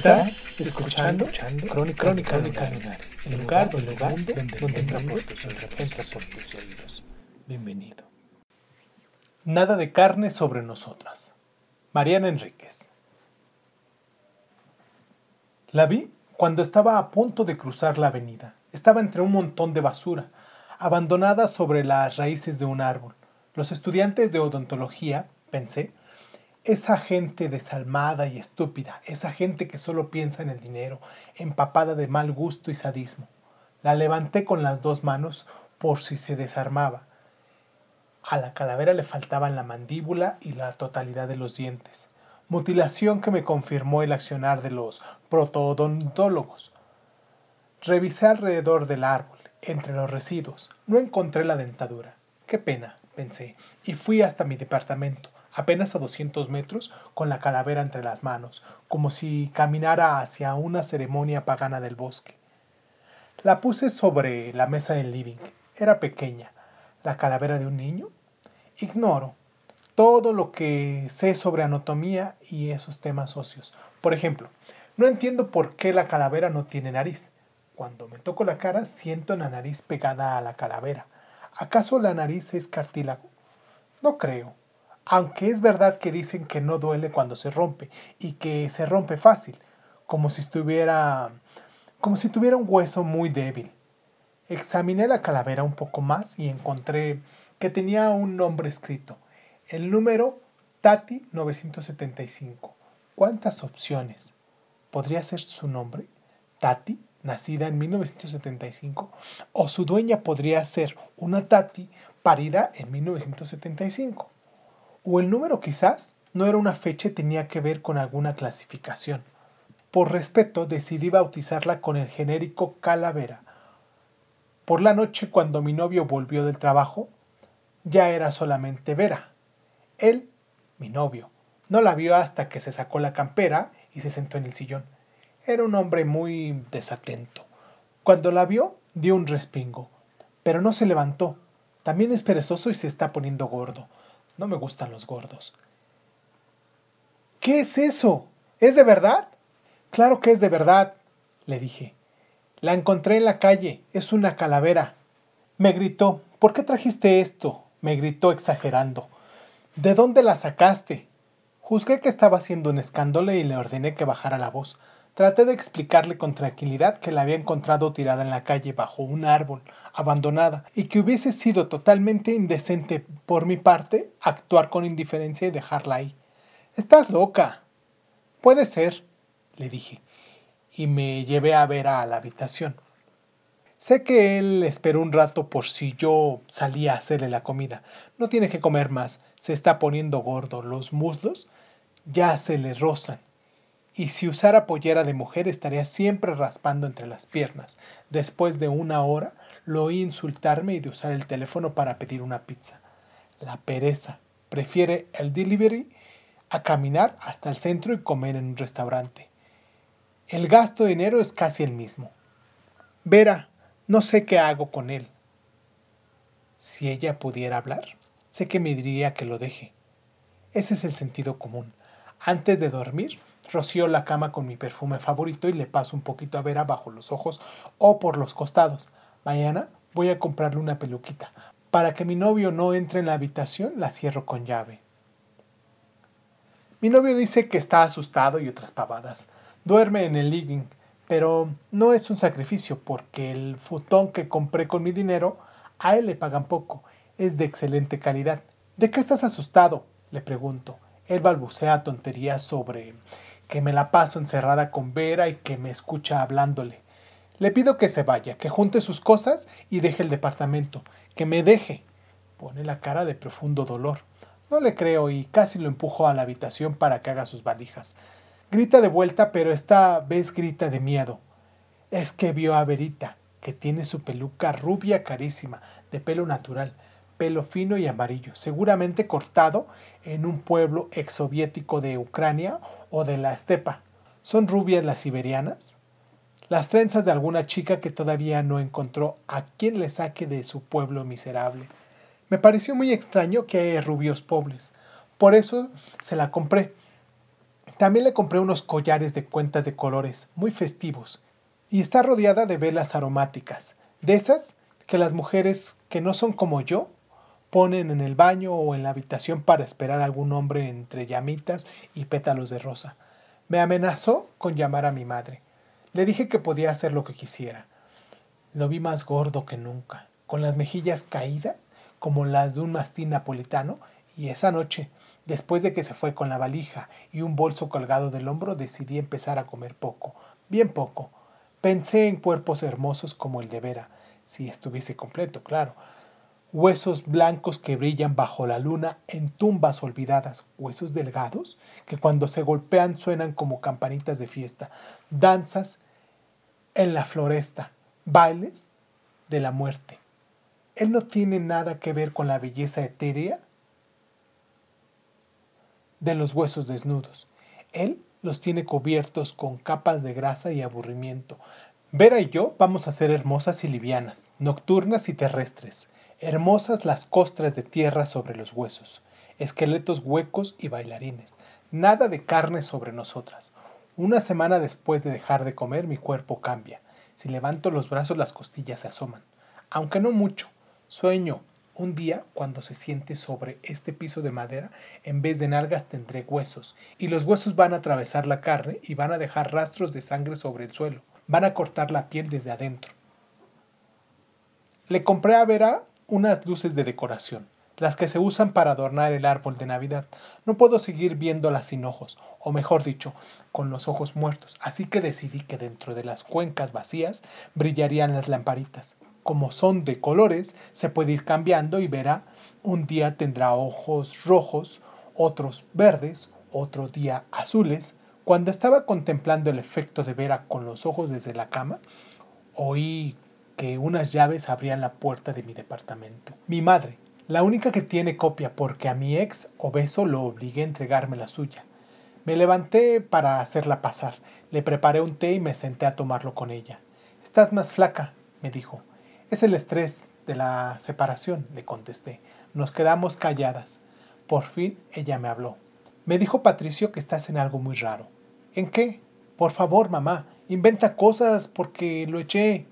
Estás escuchando, Crónica, Crónica, Lunares, el lugar, el lugar donde, donde entra por tus entra por tus oídos. Bienvenido. Nada de carne sobre nosotras. Mariana Enríquez. La vi cuando estaba a punto de cruzar la avenida. Estaba entre un montón de basura, abandonada sobre las raíces de un árbol. Los estudiantes de odontología, pensé, esa gente desalmada y estúpida, esa gente que solo piensa en el dinero, empapada de mal gusto y sadismo. La levanté con las dos manos por si se desarmaba. A la calavera le faltaban la mandíbula y la totalidad de los dientes, mutilación que me confirmó el accionar de los protoodontólogos. Revisé alrededor del árbol, entre los residuos. No encontré la dentadura. Qué pena, pensé, y fui hasta mi departamento apenas a 200 metros, con la calavera entre las manos, como si caminara hacia una ceremonia pagana del bosque. La puse sobre la mesa del living. Era pequeña. ¿La calavera de un niño? Ignoro todo lo que sé sobre anatomía y esos temas óseos. Por ejemplo, no entiendo por qué la calavera no tiene nariz. Cuando me toco la cara siento la nariz pegada a la calavera. ¿Acaso la nariz es cartílago? No creo aunque es verdad que dicen que no duele cuando se rompe y que se rompe fácil, como si estuviera como si tuviera un hueso muy débil. Examiné la calavera un poco más y encontré que tenía un nombre escrito, el número Tati 975. ¿Cuántas opciones? ¿Podría ser su nombre? Tati, nacida en 1975, o su dueña podría ser una Tati parida en 1975. O el número quizás no era una fecha y tenía que ver con alguna clasificación. Por respeto decidí bautizarla con el genérico Calavera. Por la noche cuando mi novio volvió del trabajo, ya era solamente Vera. Él, mi novio, no la vio hasta que se sacó la campera y se sentó en el sillón. Era un hombre muy desatento. Cuando la vio, dio un respingo, pero no se levantó. También es perezoso y se está poniendo gordo. No me gustan los gordos. ¿Qué es eso? ¿Es de verdad? Claro que es de verdad, le dije. La encontré en la calle. Es una calavera. Me gritó. ¿Por qué trajiste esto? Me gritó exagerando. ¿De dónde la sacaste? Juzgué que estaba haciendo un escándalo y le ordené que bajara la voz. Traté de explicarle con tranquilidad que la había encontrado tirada en la calle bajo un árbol, abandonada, y que hubiese sido totalmente indecente por mi parte actuar con indiferencia y dejarla ahí. Estás loca. Puede ser, le dije, y me llevé a ver a la habitación. Sé que él esperó un rato por si yo salía a hacerle la comida. No tiene que comer más. Se está poniendo gordo. Los muslos ya se le rozan y si usara pollera de mujer estaría siempre raspando entre las piernas. Después de una hora lo oí insultarme y de usar el teléfono para pedir una pizza. La pereza. Prefiere el delivery a caminar hasta el centro y comer en un restaurante. El gasto de dinero es casi el mismo. Vera, no sé qué hago con él. Si ella pudiera hablar, sé que me diría que lo deje. Ese es el sentido común. Antes de dormir, rocío la cama con mi perfume favorito y le paso un poquito a Vera bajo los ojos o por los costados. Mañana voy a comprarle una peluquita. Para que mi novio no entre en la habitación, la cierro con llave. Mi novio dice que está asustado y otras pavadas. Duerme en el living, pero no es un sacrificio porque el futón que compré con mi dinero a él le pagan poco. Es de excelente calidad. ¿De qué estás asustado? le pregunto. Él balbucea tonterías sobre que me la paso encerrada con Vera y que me escucha hablándole. Le pido que se vaya, que junte sus cosas y deje el departamento, que me deje. Pone la cara de profundo dolor. No le creo y casi lo empujo a la habitación para que haga sus valijas. Grita de vuelta, pero esta vez grita de miedo. Es que vio a Verita, que tiene su peluca rubia carísima, de pelo natural, pelo fino y amarillo, seguramente cortado en un pueblo exsoviético de Ucrania o de la estepa. ¿Son rubias las siberianas? Las trenzas de alguna chica que todavía no encontró a quien le saque de su pueblo miserable. Me pareció muy extraño que hay rubios pobres. Por eso se la compré. También le compré unos collares de cuentas de colores, muy festivos, y está rodeada de velas aromáticas, de esas que las mujeres que no son como yo ponen en el baño o en la habitación para esperar a algún hombre entre llamitas y pétalos de rosa. Me amenazó con llamar a mi madre. Le dije que podía hacer lo que quisiera. Lo vi más gordo que nunca, con las mejillas caídas como las de un mastín napolitano, y esa noche, después de que se fue con la valija y un bolso colgado del hombro, decidí empezar a comer poco, bien poco. Pensé en cuerpos hermosos como el de Vera, si estuviese completo, claro. Huesos blancos que brillan bajo la luna en tumbas olvidadas, huesos delgados que cuando se golpean suenan como campanitas de fiesta, danzas en la floresta, bailes de la muerte. Él no tiene nada que ver con la belleza etérea de los huesos desnudos. Él los tiene cubiertos con capas de grasa y aburrimiento. Vera y yo vamos a ser hermosas y livianas, nocturnas y terrestres, hermosas las costras de tierra sobre los huesos, esqueletos huecos y bailarines, nada de carne sobre nosotras. Una semana después de dejar de comer mi cuerpo cambia. Si levanto los brazos las costillas se asoman, aunque no mucho. Sueño, un día, cuando se siente sobre este piso de madera, en vez de nalgas tendré huesos, y los huesos van a atravesar la carne y van a dejar rastros de sangre sobre el suelo, van a cortar la piel desde adentro. Le compré a Vera unas luces de decoración, las que se usan para adornar el árbol de Navidad. No puedo seguir viéndolas sin ojos, o mejor dicho, con los ojos muertos, así que decidí que dentro de las cuencas vacías brillarían las lamparitas como son de colores, se puede ir cambiando y verá, un día tendrá ojos rojos, otros verdes, otro día azules. Cuando estaba contemplando el efecto de Vera con los ojos desde la cama, oí que unas llaves abrían la puerta de mi departamento. Mi madre, la única que tiene copia porque a mi ex obeso lo obligué a entregarme la suya. Me levanté para hacerla pasar, le preparé un té y me senté a tomarlo con ella. Estás más flaca, me dijo. Es el estrés de la separación, le contesté. Nos quedamos calladas. Por fin ella me habló. Me dijo Patricio que estás en algo muy raro. ¿En qué? Por favor, mamá, inventa cosas porque lo eché.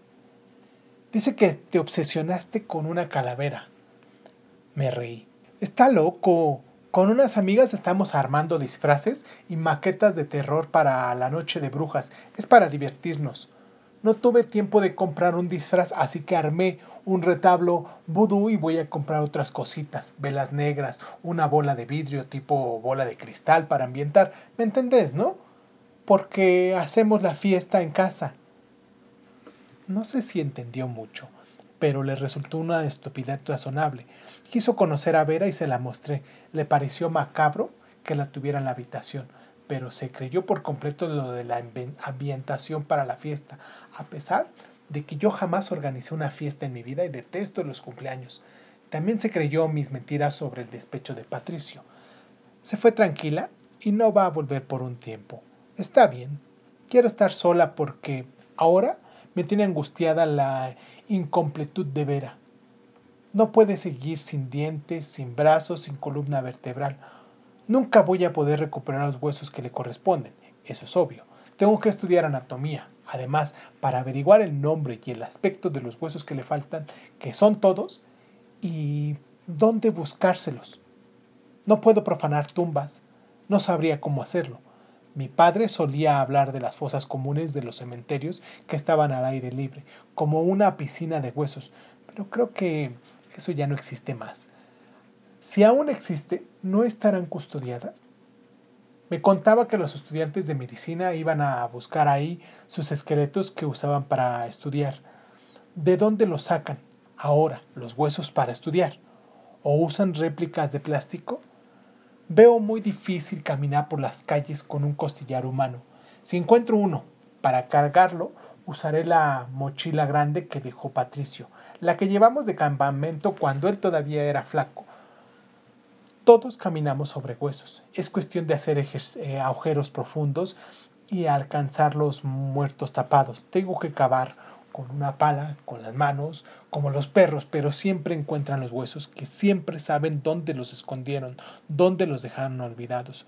Dice que te obsesionaste con una calavera. Me reí. Está loco. Con unas amigas estamos armando disfraces y maquetas de terror para la noche de brujas. Es para divertirnos. No tuve tiempo de comprar un disfraz, así que armé un retablo vudú y voy a comprar otras cositas, velas negras, una bola de vidrio tipo bola de cristal para ambientar. ¿Me entendés, no? Porque hacemos la fiesta en casa. No sé si entendió mucho, pero le resultó una estupidez razonable. Quiso conocer a Vera y se la mostré. Le pareció macabro que la tuviera en la habitación pero se creyó por completo lo de la ambientación para la fiesta, a pesar de que yo jamás organicé una fiesta en mi vida y detesto los cumpleaños. También se creyó mis mentiras sobre el despecho de Patricio. Se fue tranquila y no va a volver por un tiempo. Está bien. Quiero estar sola porque ahora me tiene angustiada la incompletud de Vera. No puede seguir sin dientes, sin brazos, sin columna vertebral. Nunca voy a poder recuperar los huesos que le corresponden, eso es obvio. Tengo que estudiar anatomía, además, para averiguar el nombre y el aspecto de los huesos que le faltan, que son todos, y dónde buscárselos. No puedo profanar tumbas, no sabría cómo hacerlo. Mi padre solía hablar de las fosas comunes de los cementerios que estaban al aire libre, como una piscina de huesos, pero creo que eso ya no existe más. Si aún existe, ¿no estarán custodiadas? Me contaba que los estudiantes de medicina iban a buscar ahí sus esqueletos que usaban para estudiar. ¿De dónde los sacan ahora los huesos para estudiar? ¿O usan réplicas de plástico? Veo muy difícil caminar por las calles con un costillar humano. Si encuentro uno para cargarlo, usaré la mochila grande que dejó Patricio, la que llevamos de campamento cuando él todavía era flaco. Todos caminamos sobre huesos. Es cuestión de hacer eh, agujeros profundos y alcanzar los muertos tapados. Tengo que cavar con una pala, con las manos, como los perros, pero siempre encuentran los huesos, que siempre saben dónde los escondieron, dónde los dejaron olvidados.